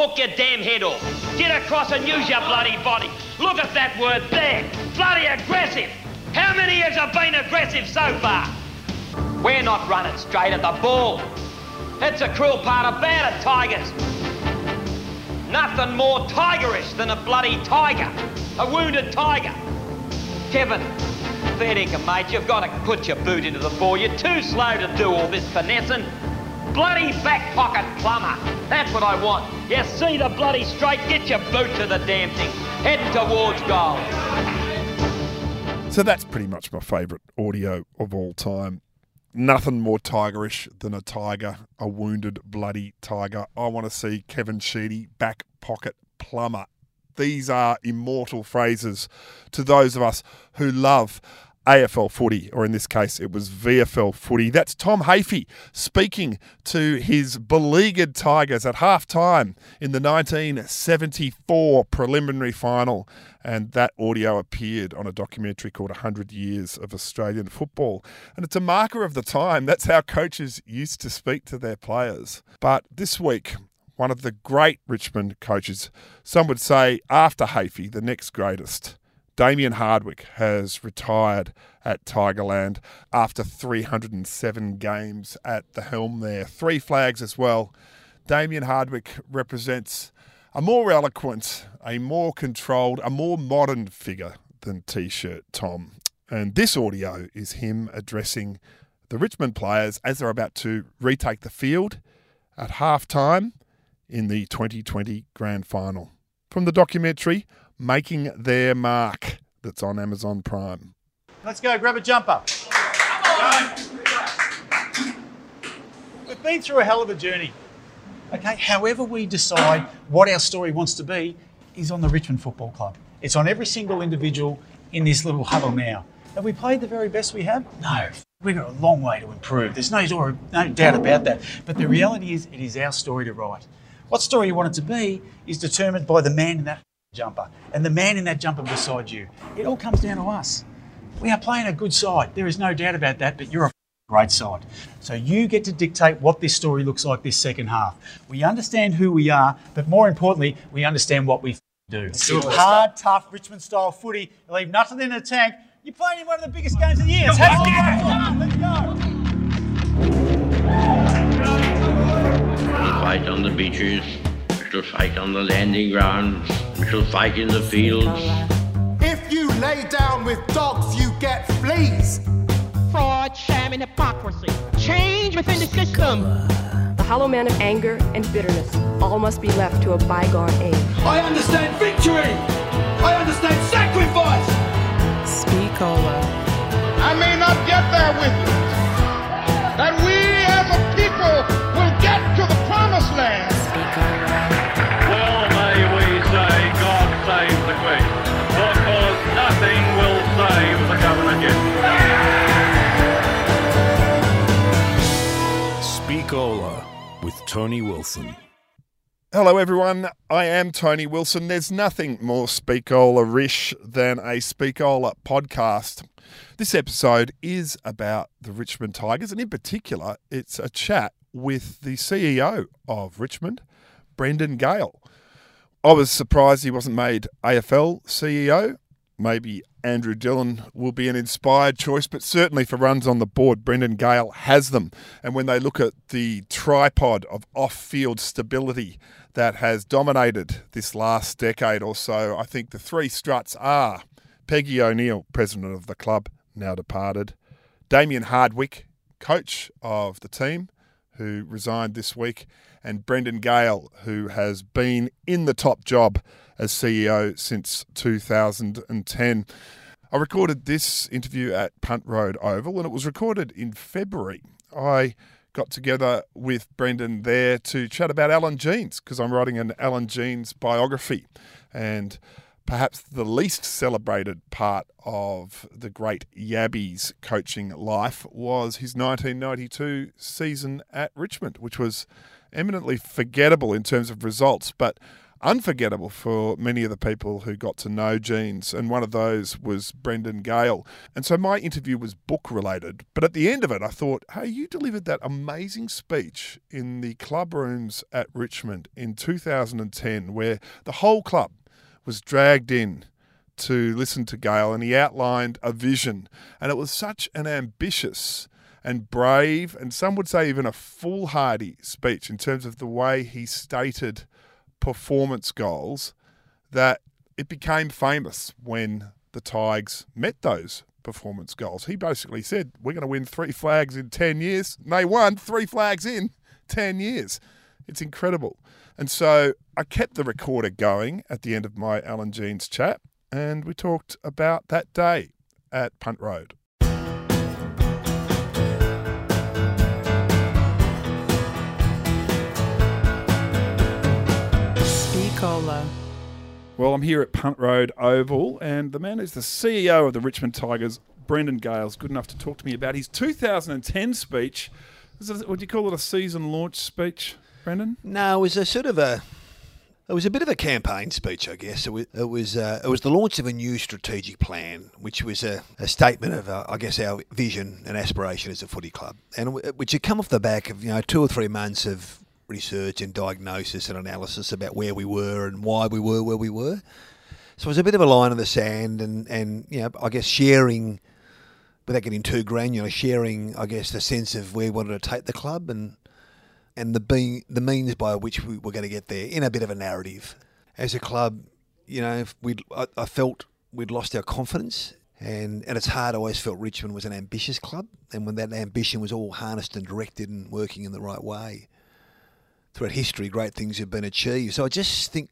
Talk your damn head off. Get across and use your bloody body. Look at that word there. Bloody aggressive. How many years have been aggressive so far? We're not running straight at the ball. It's a cruel part about it, Tigers. Nothing more tigerish than a bloody tiger. A wounded tiger. Kevin, fair dinkum, mate. You've got to put your boot into the ball. You're too slow to do all this finessing. Bloody back pocket plumber. That's what I want. You see the bloody straight, get your boot to the damn thing. Heading towards goal. So that's pretty much my favourite audio of all time. Nothing more tigerish than a tiger, a wounded, bloody tiger. I want to see Kevin Sheedy back pocket plumber. These are immortal phrases to those of us who love AFL footy, or in this case, it was VFL footy. That's Tom Hafey speaking to his beleaguered Tigers at half time in the 1974 preliminary final. And that audio appeared on a documentary called 100 Years of Australian Football. And it's a marker of the time. That's how coaches used to speak to their players. But this week, one of the great Richmond coaches, some would say after Hafey, the next greatest, Damien Hardwick has retired at Tigerland after 307 games at the helm there. Three flags as well. Damien Hardwick represents a more eloquent, a more controlled, a more modern figure than T shirt Tom. And this audio is him addressing the Richmond players as they're about to retake the field at half time in the 2020 grand final. From the documentary, Making Their Mark, that's on Amazon Prime. Let's go, grab a jumper. We've been through a hell of a journey. Okay, however we decide what our story wants to be is on the Richmond Football Club. It's on every single individual in this little huddle now. Have we played the very best we have? No. We've got a long way to improve. There's no, no doubt about that. But the reality is, it is our story to write. What story you want it to be is determined by the man in that jumper and the man in that jumper beside you. It all comes down to us. We are playing a good side. There is no doubt about that, but you're a great side. So you get to dictate what this story looks like this second half. We understand who we are, but more importantly, we understand what we do. Hard, tough, Richmond style footy. You leave nothing in the tank. You're playing in one of the biggest games of the year. Let's have fun. Let's go. We fight on the beaches. We shall fight on the landing grounds. We shall fight in the fields. If you lay down with dogs, you get fleas. fraud, sham, and hypocrisy. Change within the system. The hollow man of anger and bitterness all must be left to a bygone age. I understand victory. I understand sacrifice. Speakola. I may not get there with you. That we Tony Wilson. Hello, everyone. I am Tony Wilson. There's nothing more Speakola rish than a Speakola podcast. This episode is about the Richmond Tigers, and in particular, it's a chat with the CEO of Richmond, Brendan Gale. I was surprised he wasn't made AFL CEO. Maybe Andrew Dillon will be an inspired choice, but certainly for runs on the board, Brendan Gale has them. And when they look at the tripod of off field stability that has dominated this last decade or so, I think the three struts are Peggy O'Neill, president of the club, now departed, Damien Hardwick, coach of the team, who resigned this week, and Brendan Gale, who has been in the top job as CEO since 2010. I recorded this interview at Punt Road Oval and it was recorded in February. I got together with Brendan there to chat about Allan Jeans because I'm writing an Allan Jeans biography. And perhaps the least celebrated part of the great Yabby's coaching life was his 1992 season at Richmond, which was eminently forgettable in terms of results. But unforgettable for many of the people who got to know Jeans, and one of those was Brendan Gale. And so my interview was book related, but at the end of it, I thought, hey, you delivered that amazing speech in the club rooms at Richmond in 2010, where the whole club was dragged in to listen to Gale, and he outlined a vision, and it was such an ambitious and brave, and some would say even a foolhardy speech in terms of the way he stated performance goals that it became famous when the Tigers met those performance goals. He basically said, We're going to win three flags in 10 years. And they won three flags in 10 years. It's incredible. And so I kept the recorder going at the end of my Allan Jeans chat, and we talked about that day at Punt Road. Well, I'm here at Punt Road Oval, and the man who's the CEO of the Richmond Tigers, Brendan Gale's good enough to talk to me about his 2010 speech. Would you call it a season launch speech, Brendan? No, it was a sort of a. It was a bit of a campaign speech, I guess. It was it was, uh, it was the launch of a new strategic plan, which was a, a statement of, uh, I guess, our vision and aspiration as a footy club, and w- which had come off the back of you know two or three months of research and diagnosis and analysis about where we were and why we were where we were. So it was a bit of a line in the sand, and and you know, I guess sharing, without getting too granular, sharing, I guess, the sense of where we wanted to take the club and and the being the means by which we were going to get there in a bit of a narrative. As a club, you know, we I, I felt we'd lost our confidence. And, and it's hard. I always felt Richmond was an ambitious club, and when that ambition was all harnessed and directed and working in the right way, throughout history, great things have been achieved. So I just think,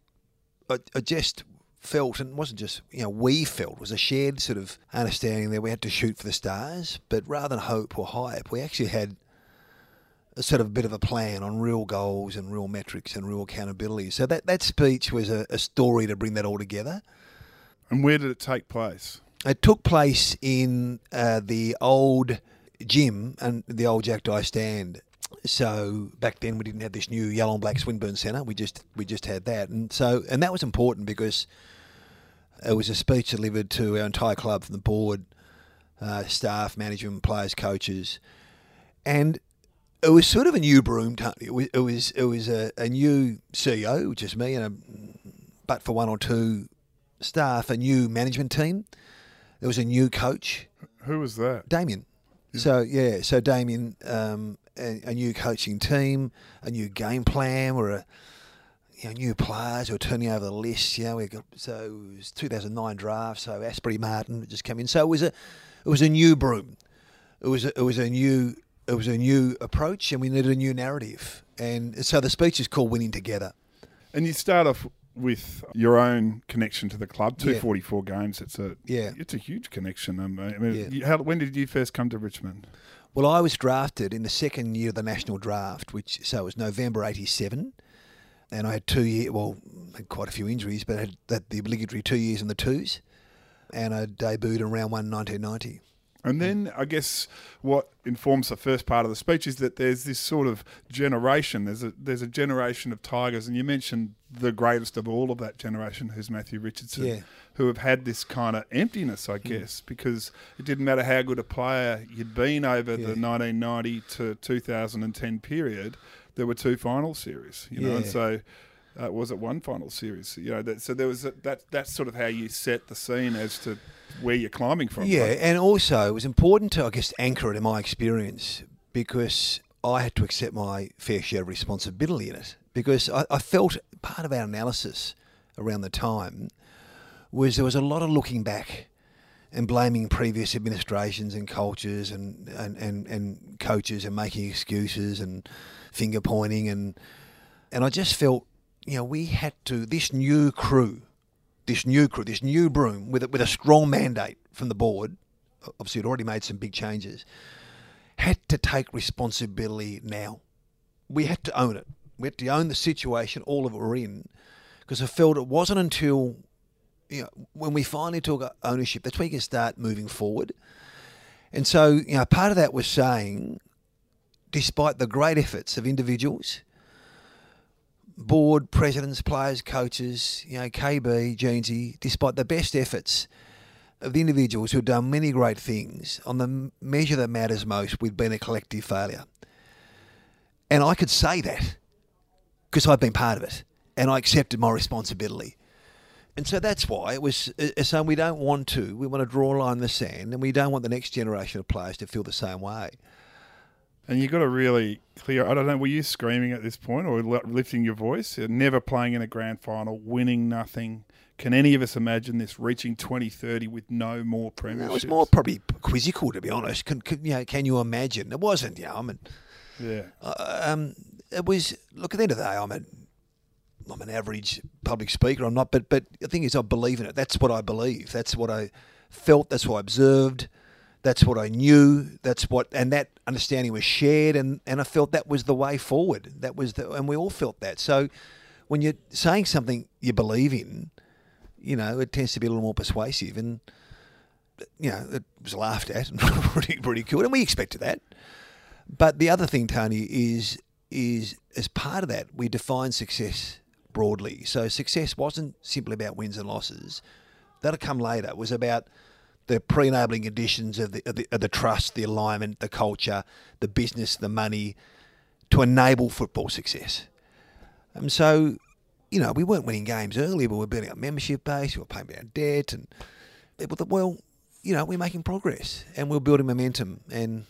I, I just felt, and it wasn't just, you know, we felt, it was a shared sort of understanding that we had to shoot for the stars, but rather than hope or hype, we actually had a sort of bit of a plan on real goals and real metrics and real accountability. So that, that speech was a, a story to bring that all together. And where did it take place? It took place in uh, the old gym and the old Jack Dyer stand so back then we didn't have this new yellow and black Swinburne Centre. We just we just had that, and so and that was important because it was a speech delivered to our entire club from the board, uh, staff, management, players, coaches, and it was sort of a new broom. It was it was, it was a, a new CEO, which is me, and a, but for one or two staff, a new management team. There was a new coach. Who was that? Damien. So yeah, so Damien um, a, a, new coaching team, a new game plan, or a you know, new players who are turning over the list. You know, we got so it was 2009 draft. So Astbury Martin just came in. So it was a it was a new broom. It was a, it was a new it was a new approach, and we needed a new narrative. And so the speech is called "Winning Together." And you start off with your own connection to the club. Two forty four yeah. games. It's a yeah. It's a huge connection. Um, I mean, yeah. how, when did you first come to Richmond? Well, I was drafted in the second year of the national draft, which so it was November '87, and I had two years. Well, had quite a few injuries, but had that the obligatory two years in the twos, and I debuted in round one, 1990. And then I guess what informs the first part of the speech is that there's this sort of generation. There's a there's a generation of Tigers, and you mentioned the greatest of all of that generation, who's Matthew Richardson, yeah. who have had this kind of emptiness, I guess, mm. because it didn't matter how good a player you'd been over yeah. the 1990 to 2010 period. There were two final series, you know, yeah. and so uh, was it one final series? You know, that, so there was a, that. That's sort of how you set the scene as to where you're climbing from. Yeah, right? and also it was important to, I guess, anchor it in my experience because I had to accept my fair share of responsibility in it because I, I felt part of our analysis around the time was there was a lot of looking back and blaming previous administrations and cultures and, and, and, and coaches and making excuses and finger pointing and and I just felt you know, we had to, this new crew, this new crew, this new broom with a, with a strong mandate from the board, obviously it already made some big changes, had to take responsibility now. We had to own it. We had to own the situation all of it were in because I felt it wasn't until you know, when we finally took ownership, that's when you can start moving forward. And so, you know, part of that was saying, despite the great efforts of individuals, board, presidents, players, coaches, you know, KB, Jeansy, despite the best efforts of the individuals who have done many great things, on the measure that matters most, we've been a collective failure. And I could say that because I've been part of it and I accepted my responsibility. And so that's why it was uh, so we don't want to, we want to draw a line in the sand and we don't want the next generation of players to feel the same way. And you've got to really clear. I don't know. Were you screaming at this point or lifting your voice? You're never playing in a grand final, winning nothing. Can any of us imagine this reaching 2030 with no more premierships? It was more probably quizzical, to be honest. Can, can, you know, can you imagine? It wasn't, know, I mean, Yeah. uh, um, it was, look, at the end of the day, I'm a, I'm an average public speaker. I'm not, but but the thing is, I believe in it. That's what I believe. That's what I felt. That's what I observed. That's what I knew. That's what, and that understanding was shared, and and I felt that was the way forward. That was the, and we all felt that. So, when you're saying something you believe in, you know, it tends to be a little more persuasive, and you know, it was laughed at and ridiculed, and we expected that. But the other thing, Tony, is is as part of that, we define success broadly. So success wasn't simply about wins and losses. That'll come later. It was about the pre-enabling conditions of the, of the of the trust, the alignment, the culture, the business, the money, to enable football success. And so, you know, we weren't winning games early, but we we're building our membership base, we were paying down debt, and people thought, well, you know, we're making progress and we're building momentum. And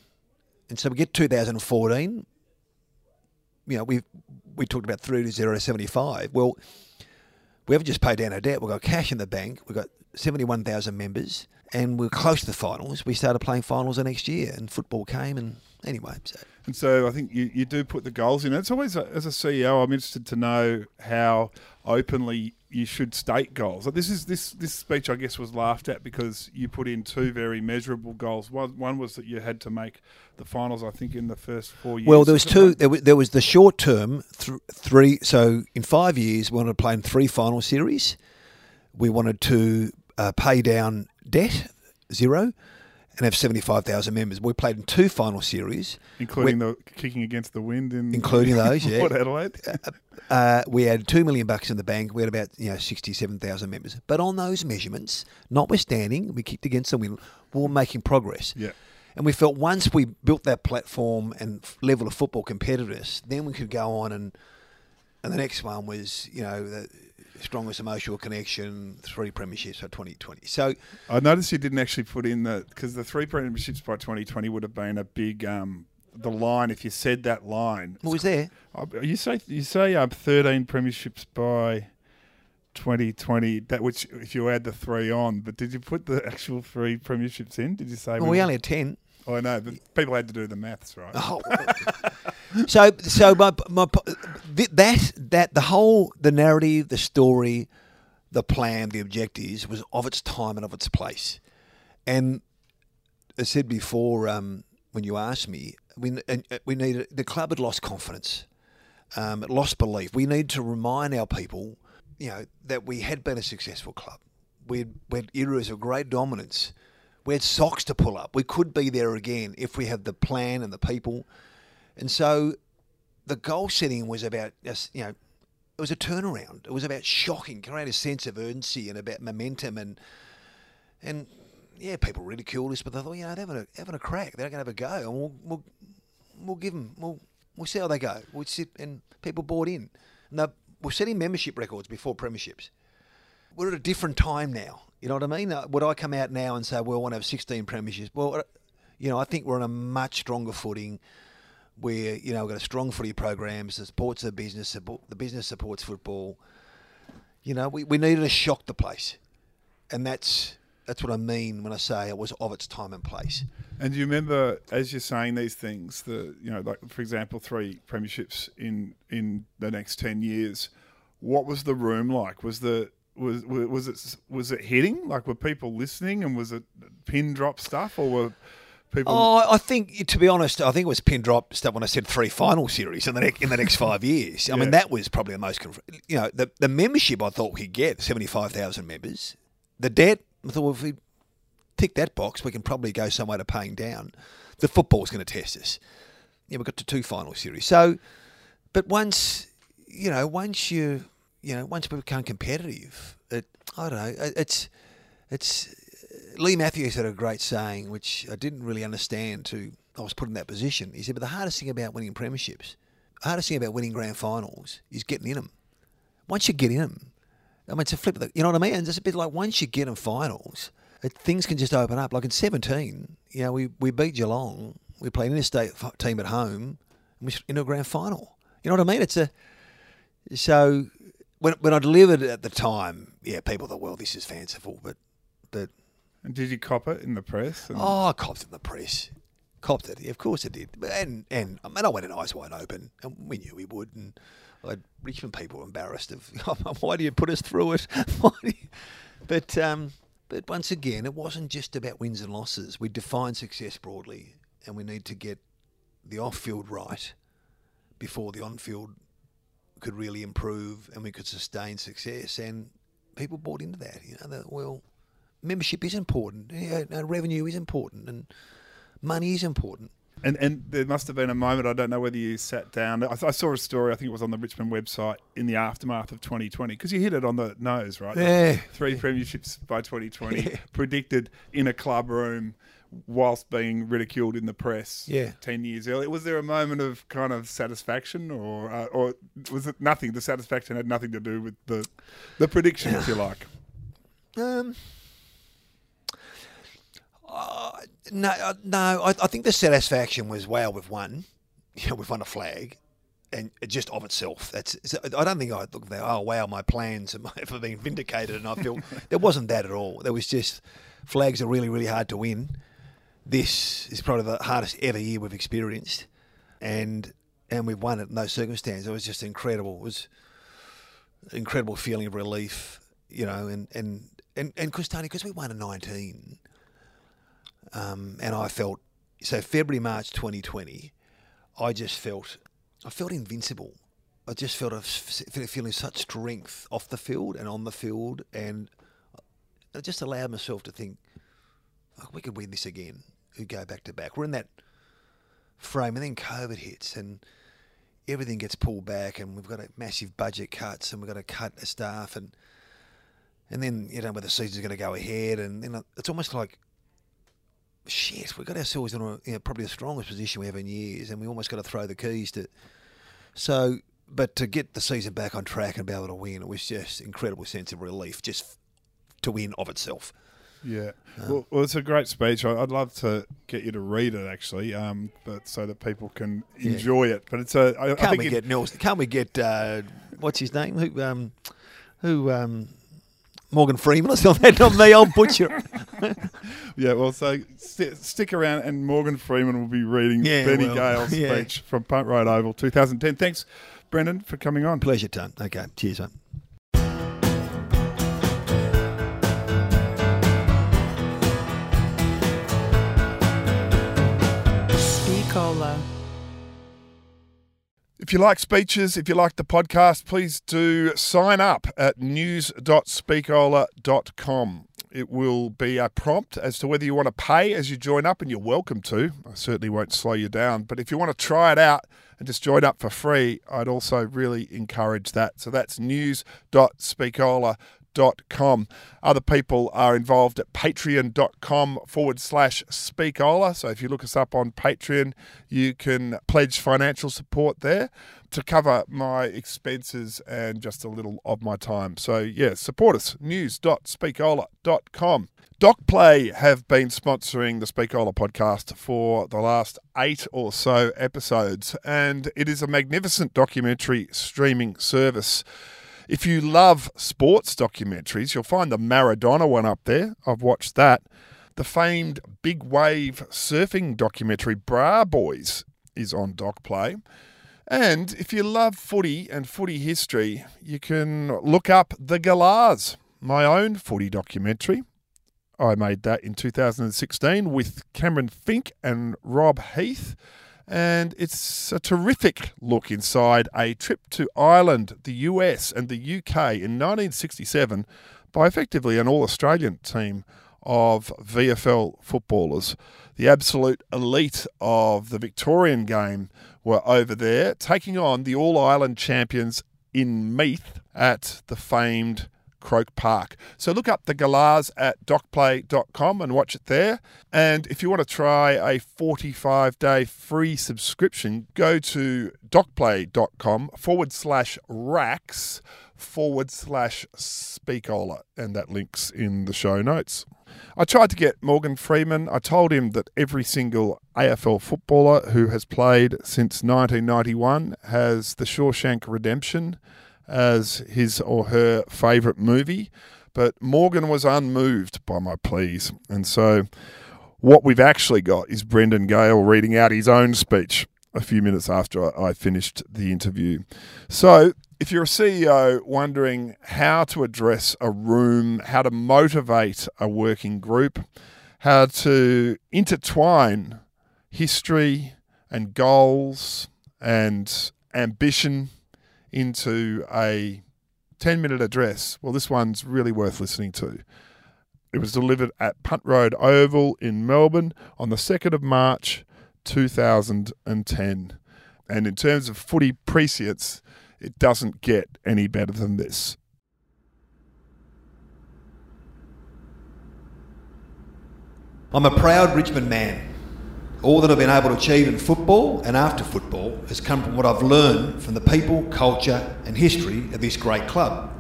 and so we get 2014. You know, we we talked about three to zero to 75. Well, we haven't just paid down our debt. We've got cash in the bank. We've got 71,000 members, and we're close to the finals. We started playing finals the next year, and football came. And anyway, so And so I think you, you do put the goals in. It's always, as a CEO, I'm interested to know how openly you should state goals. Like this is this this speech, I guess, was laughed at because you put in two very measurable goals. One, one was that you had to make the finals, I think, in the first four years. Well, there was two. There was, there was the short term th- three. So in five years, we wanted to play in three final series. We wanted to uh, pay down debt zero, and have seventy five thousand members. We played in two final series, including the kicking against the wind in including those. Yeah, Port Adelaide. uh, we had two million bucks in the bank. We had about you know sixty seven thousand members. But on those measurements, notwithstanding, we kicked against the wind. We were making progress. Yeah. And we felt once we built that platform and level of football competitiveness, then we could go on and and the next one was you know the strongest emotional connection, three premierships for 2020. So I noticed you didn't actually put in the because the three premierships by 2020 would have been a big um, the line if you said that line. What was there? You say you say um, 13 premierships by 2020. That which if you add the three on, but did you put the actual three premierships in? Did you say? Well, we only had 10. Oh, I know, but people had to do the maths, right? Oh. so so my, my that that the whole the narrative, the story, the plan, the objectives was of its time and of its place. And I said before um, when you asked me, we we needed the club had lost confidence, um, it lost belief. We need to remind our people, you know, that we had been a successful club. We had, we had eras of great dominance. We had socks to pull up. We could be there again if we have the plan and the people. And so the goal setting was about you know, it was a turnaround. It was about shocking, create a sense of urgency and about momentum and and yeah, people ridiculed us, but they thought, you know, they're having a, having a crack. They're going to have a go, and we'll we'll, we'll give them. We'll we'll see how they go. We'll sit and people bought in. And we're setting membership records before premierships. We're at a different time now. You know what I mean? Uh, Would I come out now and say, well, I want to have 16 premierships? Well, uh, you know, I think we're on a much stronger footing where, you know, we've got a strong footy program, supports the business, the business supports football. You know, we, we needed to shock the place. And that's that's what I mean when I say it was of its time and place. And do you remember, as you're saying these things, the you know, like for example, three premierships in in the next ten years. What was the room like? Was the was was it was it hitting? Like were people listening, and was it pin drop stuff, or were people? Oh, I think to be honest, I think it was pin drop stuff when I said three final series in the next in the next five years. I Yeah. mean, that was probably the most. You know, the the membership I thought we could get seventy five thousand members. The debt, I thought well, if we tick that box, we can probably go somewhere to paying down. The football's going to test us. Yeah, we got to two final series. So, but once you know, once you, you know, once we become competitive, it, I don't know, it's, it's, Leigh Matthews had a great saying, which I didn't really understand to, I was put in that position. He said, but the hardest thing about winning premierships, the hardest thing about winning grand finals is getting in them. Once you get in them, I mean, it's a flip of the, you know what I mean? It's a bit like once you get in finals, it, things can just open up. Like in 17, you know, we, we beat Geelong, we played an interstate team at home, and we in a grand final. You know what I mean? It's a, so when, when I delivered at the time, yeah, people thought, well, this is fanciful, but, but, And did you cop it in the press? And oh, I copped it in the press. Copped it, of course I did. And and I mean, I went in eyes wide open, and we knew we would. And Richmond people embarrassed of, why do you put us through it? Why do you-" But um, but once again, it wasn't just about wins and losses. We define success broadly, and we need to get the off-field right before the on-field could really improve, and we could sustain success. And people bought into that. You know, that well, membership is important. Yeah, no, revenue is important, and money is important. And and there must have been a moment. I don't know whether you sat down. I, I saw a story. I think it was on the Richmond website in the aftermath of 2020 because you hit it on the nose, right? Yeah. Three premierships by 2020 predicted in a club room, whilst being ridiculed in the press. Yeah. Ten years earlier, was there a moment of kind of satisfaction, or uh, or was it nothing? The satisfaction had nothing to do with the the prediction, if you like. Um, uh, no, uh, no. I, I think the satisfaction was wow, we've won. Know, we've won a flag, and just of itself. That's. I don't think I look there. Oh wow, my plans have ever been vindicated, and I feel there wasn't that at all. There was just flags are really, really hard to win. This is probably the hardest ever year we've experienced, and and we've won it in those circumstances. It was just incredible. It was an incredible feeling of relief, you know, and and and and because Tony, because we won in nineteen, um, and I felt so February March twenty twenty, I just felt I felt invincible. I just felt a feeling such strength off the field and on the field, and I just allowed myself to think, oh, we could win this again. We go back to back. We're in that frame, and then COVID hits, and everything gets pulled back, and we've got a massive budget cuts, and we've got to cut staff, and and then you know where the season's going to go ahead, and then it's almost like shit. We got ourselves in a, you know, probably the strongest position we have in years, and we almost got to throw the keys to. So, but to get the season back on track and be able to win, it was just incredible sense of relief, just to win of itself. Yeah, well, well, it's a great speech. I- I'd love to get you to read it actually, um, but so that people can Yeah. enjoy it. But it's a. I, I Can't think we it- get Nelson? Can't we get uh, what's his name? Who? Um, who? Um, Morgan Freeman or something? Not me. I'll butcher. Yeah, well, so st- stick around, and Morgan Freeman will be reading Yeah, Benny well, Gale's yeah. speech from Punt Road Oval 2010. Thanks, Brendan, for coming on. Pleasure, Ton. Okay, cheers, mate. If you like speeches, if you like the podcast, please do sign up at news.speakola.com. It will be a prompt as to whether you want to pay as you join up, and you're welcome to. I certainly won't slow you down. But if you want to try it out and just join up for free, I'd also really encourage that. So that's news.speakola.com. Other people are involved at patreon.com forward slash speakola. So if you look us up on Patreon, you can pledge financial support there to cover my expenses and just a little of my time. So yeah, support us. News.speakola.com. DocPlay have been sponsoring the Speakola podcast for the last eight or so episodes, and it is a magnificent documentary streaming service. If you love sports documentaries, you'll find the Maradona one up there. I've watched that. The famed big wave surfing documentary Bra Boys is on DocPlay. And if you love footy and footy history, you can look up The Galahs, my own footy documentary. I made that in 2016 with Cameron Fink and Rob Heath. And it's a terrific look inside a trip to Ireland, the US, and the UK in 1967 by effectively an all Australian team of VFL footballers. The absolute elite of the Victorian game were over there, taking on the All Ireland champions in Meath at the famed Croke Park. So look up the Galahs at docplay.com and watch it there. And if you want to try a 45 day free subscription, go to docplay.com forward slash racks forward slash speakola. And that link's in the show notes. I tried to get Morgan Freeman. I told him that every single AFL footballer who has played since 1991 has The Shawshank Redemption as his or her favourite movie. But Morgan was unmoved by my pleas. And so what we've actually got is Brendan Gale reading out his own speech a few minutes after I finished the interview. So if you're a CEO wondering how to address a room, how to motivate a working group, how to intertwine history and goals and ambition into a 10 minute address, well, this one's really worth listening to. It was delivered at Punt Road Oval in Melbourne on the 2nd of March 2010. And in terms of footy prescience, it doesn't get any better than this. I'm a proud Richmond man. All that I've been able to achieve in football and after football has come from what I've learned from the people, culture, and history of this great club.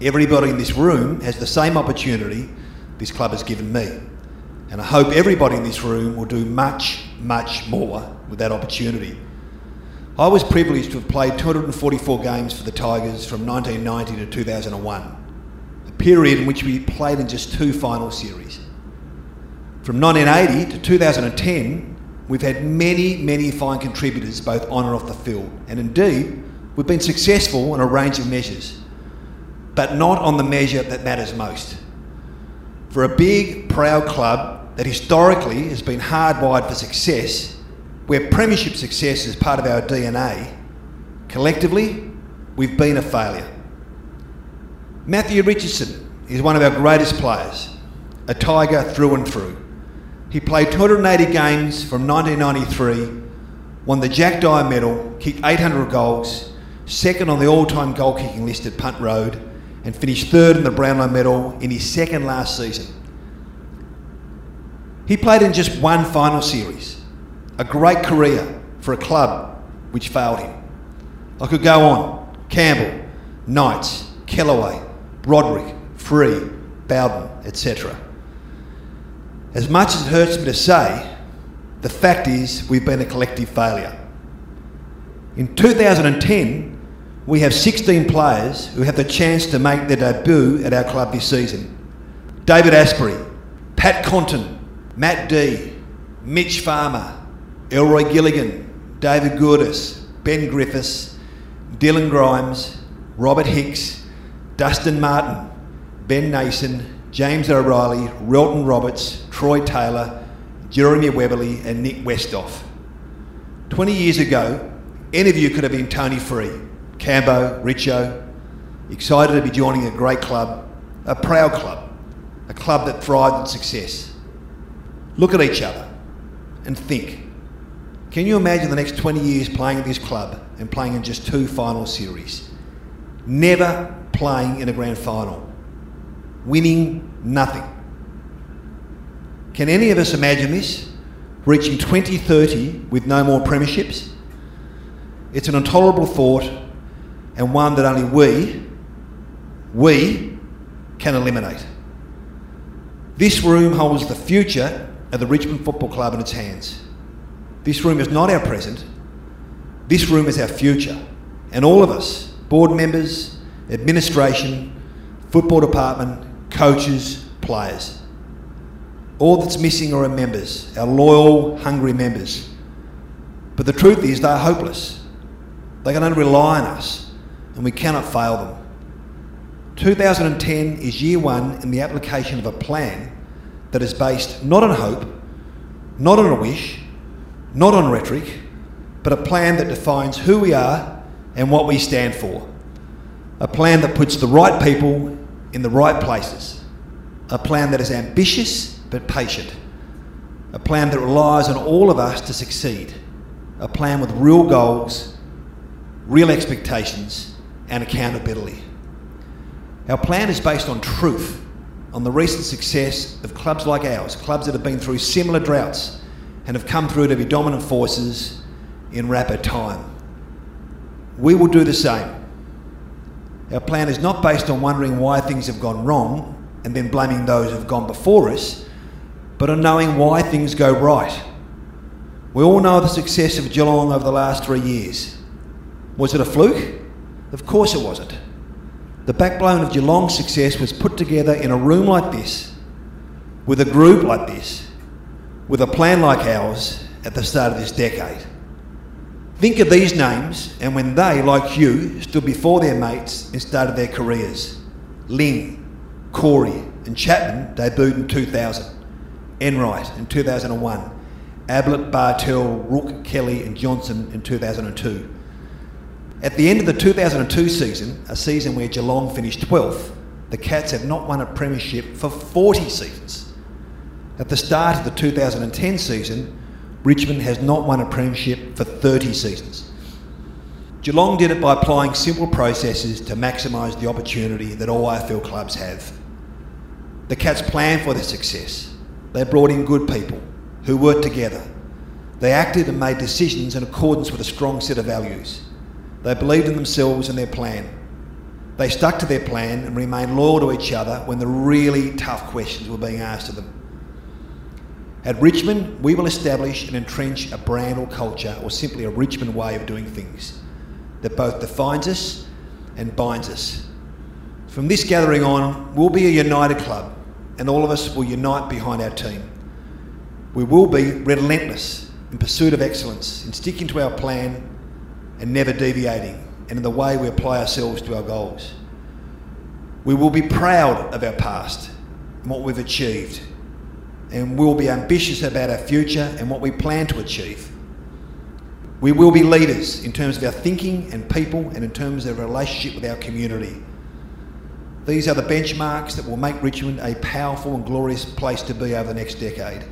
Everybody in this room has the same opportunity this club has given me. And I hope everybody in this room will do much, much more with that opportunity. I was privileged to have played 244 games for the Tigers from 1990 to 2001, a period in which we played in just two final series. From 1980 to 2010, we've had many, many fine contributors both on and off the field, and indeed, we've been successful in a range of measures, but not on the measure that matters most. For a big, proud club that historically has been hardwired for success, where premiership success is part of our DNA, collectively, we've been a failure. Matthew Richardson is one of our greatest players, a Tiger through and through. He played 280 games from 1993, won the Jack Dyer Medal, kicked 800 goals, second on the all-time goal kicking list at Punt Road, and finished third in the Brownlow Medal in his second last season. He played in just one final series, a great career for a club which failed him. I could go on. Campbell, Knights, Kellaway, Broderick, Free, Bowden, etc. As much as it hurts me to say, the fact is we've been a collective failure. In 2010, we have 16 players who have the chance to make their debut at our club this season. David Astbury, Pat Conton, Matt Dea, Mitch Farmer, Elroy Gilligan, David Gourdis, Ben Griffiths, Dylan Grimes, Robert Hicks, Dustin Martin, Ben Nason, James O'Reilly, Relton Roberts, Troy Taylor, Jeromey Webberley, and Nick Westoff. 20 years ago, any of you could have been Tony Free, Cambo, Richo, excited to be joining a great club, a proud club, a club that thrived in success. Look at each other and think can you imagine the next 20 years playing at this club and playing in just two final series? Never playing in a grand final. Winning nothing. Can any of us imagine this? Reaching 2030 with no more premierships? It's an intolerable thought and one that only we, we, can eliminate. This room holds the future of the Richmond Football Club in its hands. This room is not our present. This room is our future. And all of us, board members, administration, football department, coaches, players. All that's missing are our members, our loyal, hungry members. But the truth is, they're hopeless. They can only rely on us, and we cannot fail them. 2010 is year one in the application of a plan that is based not on hope, not on a wish, not on rhetoric, but a plan that defines who we are and what we stand for. A plan that puts the right people in the right places. A plan that is ambitious but patient. A plan that relies on all of us to succeed. A plan with real goals real expectations, and accountability. Our plan is based on truth, on the recent success of clubs like ours, clubs that have been through similar droughts and have come through to be dominant forces in rapid time. We will do the same. Our plan is not based on wondering why things have gone wrong and then blaming those who have gone before us, but on knowing why things go right. We all know the success of Geelong over the last three years. Was it a fluke? Of course it wasn't. The backbone of Geelong's success was put together in a room like this, with a group like this, with a plan like ours at the start of this decade. Think of these names and when they, like you, stood before their mates and started their careers. Ling, Corey, and Chapman debuted in 2000. Enright in 2001. Ablett, Bartel, Rooke, Kelly, and Johnson in 2002. At the end of the 2002 season, a season where Geelong finished 12th, the Cats have not won a premiership for 40 seasons. At the start of the 2010 season, Richmond has not won a premiership for 30 seasons. Geelong did it by applying simple processes to maximise the opportunity that all AFL clubs have. The Cats planned for their success. They brought in good people who worked together. They acted and made decisions in accordance with a strong set of values. They believed in themselves and their plan. They stuck to their plan and remained loyal to each other when the really tough questions were being asked of them. At Richmond, we will establish and entrench a brand or culture or simply a Richmond way of doing things that both defines us and binds us. From this gathering on, we'll be a united club and all of us will unite behind our team. We will be relentless in pursuit of excellence, in sticking to our plan and never deviating, and in the way we apply ourselves to our goals. We will be proud of our past and what we've achieved, and we'll be ambitious about our future and what we plan to achieve. We will be leaders in terms of our thinking and people and in terms of our relationship with our community. These are the benchmarks that will make Richmond a powerful and glorious place to be over the next decade.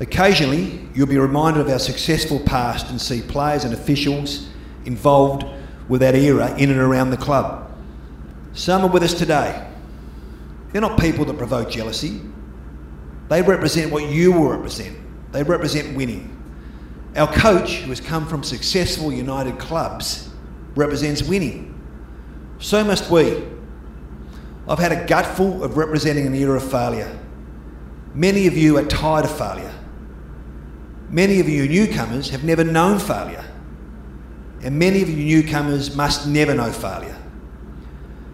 Occasionally, you'll be reminded of our successful past and see players and officials involved with that era in and around the club. Some are with us today. They're not people that provoke jealousy. They represent what you will represent. They represent winning. Our coach, who has come from successful United clubs, represents winning. So must we. I've had a gutful of representing an era of failure. Many of you are tired of failure. Many of you newcomers have never known failure. And many of you newcomers must never know failure.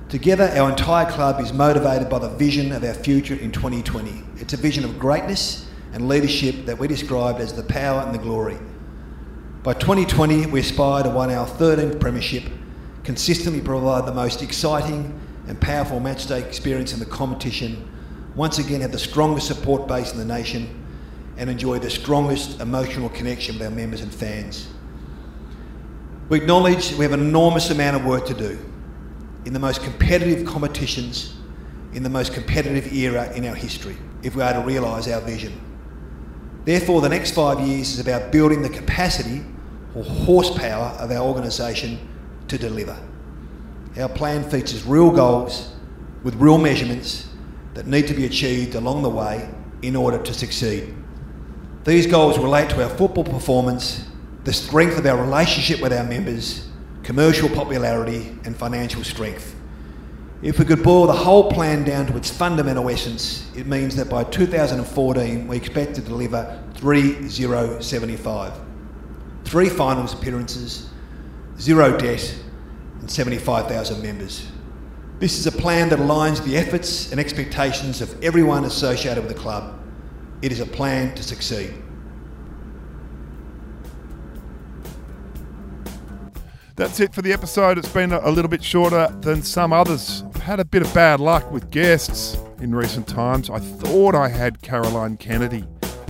Together, our entire club is motivated by the vision of our future in 2020. It's a vision of greatness and leadership that we described as the power and the glory. By 2020, we aspire to win our 13th premiership, consistently provide the most exciting and powerful matchday experience in the competition, once again have the strongest support base in the nation, and enjoy the strongest emotional connection with our members and fans. We acknowledge we have an enormous amount of work to do in the most competitive competitions in the most competitive era in our history if we are to realise our vision. Therefore, the next five years is about building the capacity or horsepower of our organisation to deliver. Our plan features real goals with real measurements that need to be achieved along the way in order to succeed. These goals relate to our football performance, the strength of our relationship with our members, commercial popularity, and financial strength. If we could boil the whole plan down to its fundamental essence, it means that by 2014 we expect to deliver 3075. Three finals appearances, zero debt, and 75,000 members. This is a plan that aligns the efforts and expectations of everyone associated with the club. It is a plan to succeed. That's it for the episode. It's been a little bit shorter than some others. I've had a bit of bad luck with guests in recent times. I thought I had Caroline Kennedy,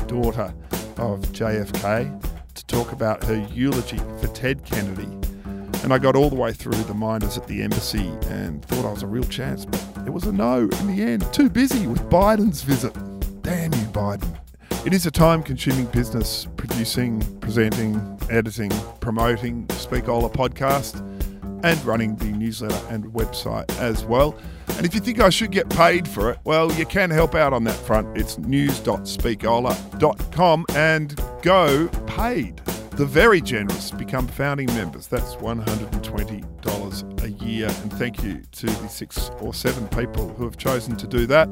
daughter of JFK, to talk about her eulogy for Ted Kennedy. And I got all the way through the miners at the embassy and thought I was a real chance, but it was a no in the end. Too busy with Biden's visit. Damn you, Biden. It is a time consuming business producing, presenting, editing, promoting Speakola podcast and running the newsletter and website as well. And if you think I should get paid for it, well, you can help out on that front. It's news.speakola.com and go paid. The very generous become founding members. That's $120 a year. And thank you to the six or seven people who have chosen to do that.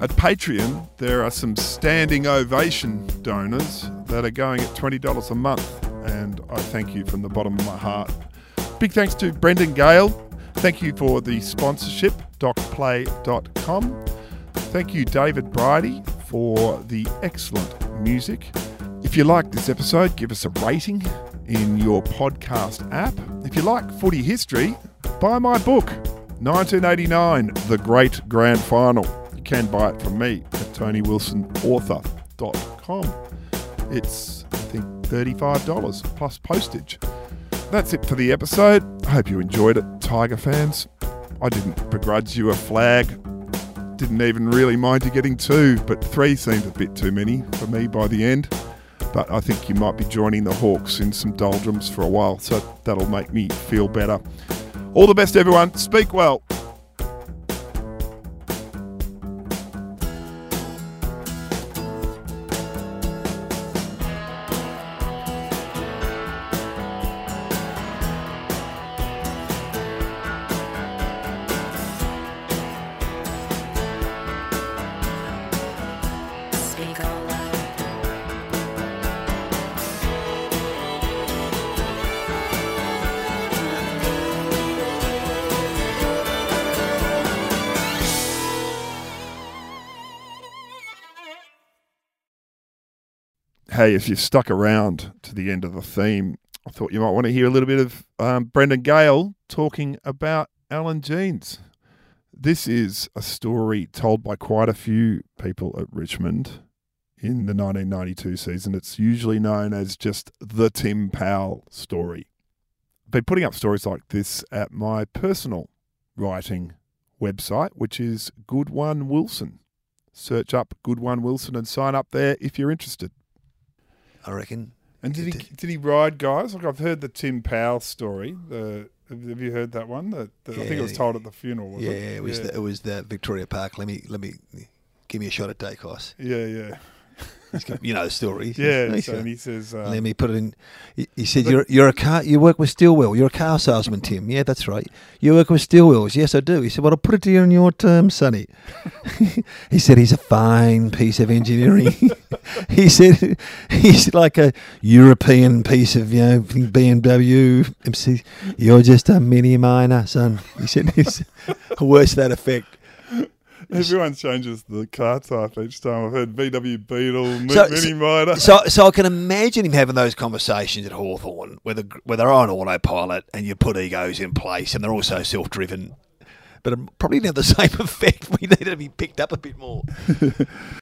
At Patreon, there are some standing ovation donors that are going at $20 a month. And I thank you from the bottom of my heart. Big thanks to Brendan Gale. Thank you for the sponsorship, docplay.com. Thank you, David Bridie, for the excellent music. If you like this episode, give us a rating in your podcast app. If you like footy history, buy my book, 1989 The Great Grand Final. You can buy it from me at TonyWilsonAuthor.com. It's, I think, $35 plus postage. That's it for the episode. I hope you enjoyed it, Tiger fans. I didn't begrudge you a flag. Didn't even really mind you getting two, but three seemed a bit too many for me by the end. But I think you might be joining the Hawks in some doldrums for a while, so that'll make me feel better. All the best, everyone. Speak well. Hey, if you've stuck around to the end of the theme, I thought you might want to hear a little bit of um, Brendan Gale talking about Allan Jeans. This is a story told by quite a few people at Richmond in the 1992 season. It's usually known as just the Tim Powell story. I've been putting up stories like this at my personal writing website, which is Good One Wilson. Search up Good One Wilson and sign up there if you're interested. I reckon. And did he did he ride guys? Like I've heard the Tim Powell story. The have you heard that one? The, yeah, I think it was told at the funeral. Yeah, it? it was yeah. The, it was the Victoria Park. Let me let me give me a shot at Daicos. Yeah, yeah. You know the story. Yeah, so, and he says, um, "Let me put it in." He, he said, "You're you're a car. You work with Stillwell. You're a car salesman, Tim. Yeah, that's right. You work with Stillwells. Yes, I do." He said, "Well, I'll put it to you in your terms, Sonny." he said, "He's a fine piece of engineering." he said, "He's like a European piece of you know BMW MC. You're just a Mini Minor, son." He said, "He's worse that effect." Everyone changes the car type each time. I've heard VW Beetle, so, Mini Mitre. So, so I can imagine him having those conversations at Hawthorn where, the, where they're on autopilot and you put egos in place and they're also self driven. But probably not the same effect. We need to be picked up a bit more.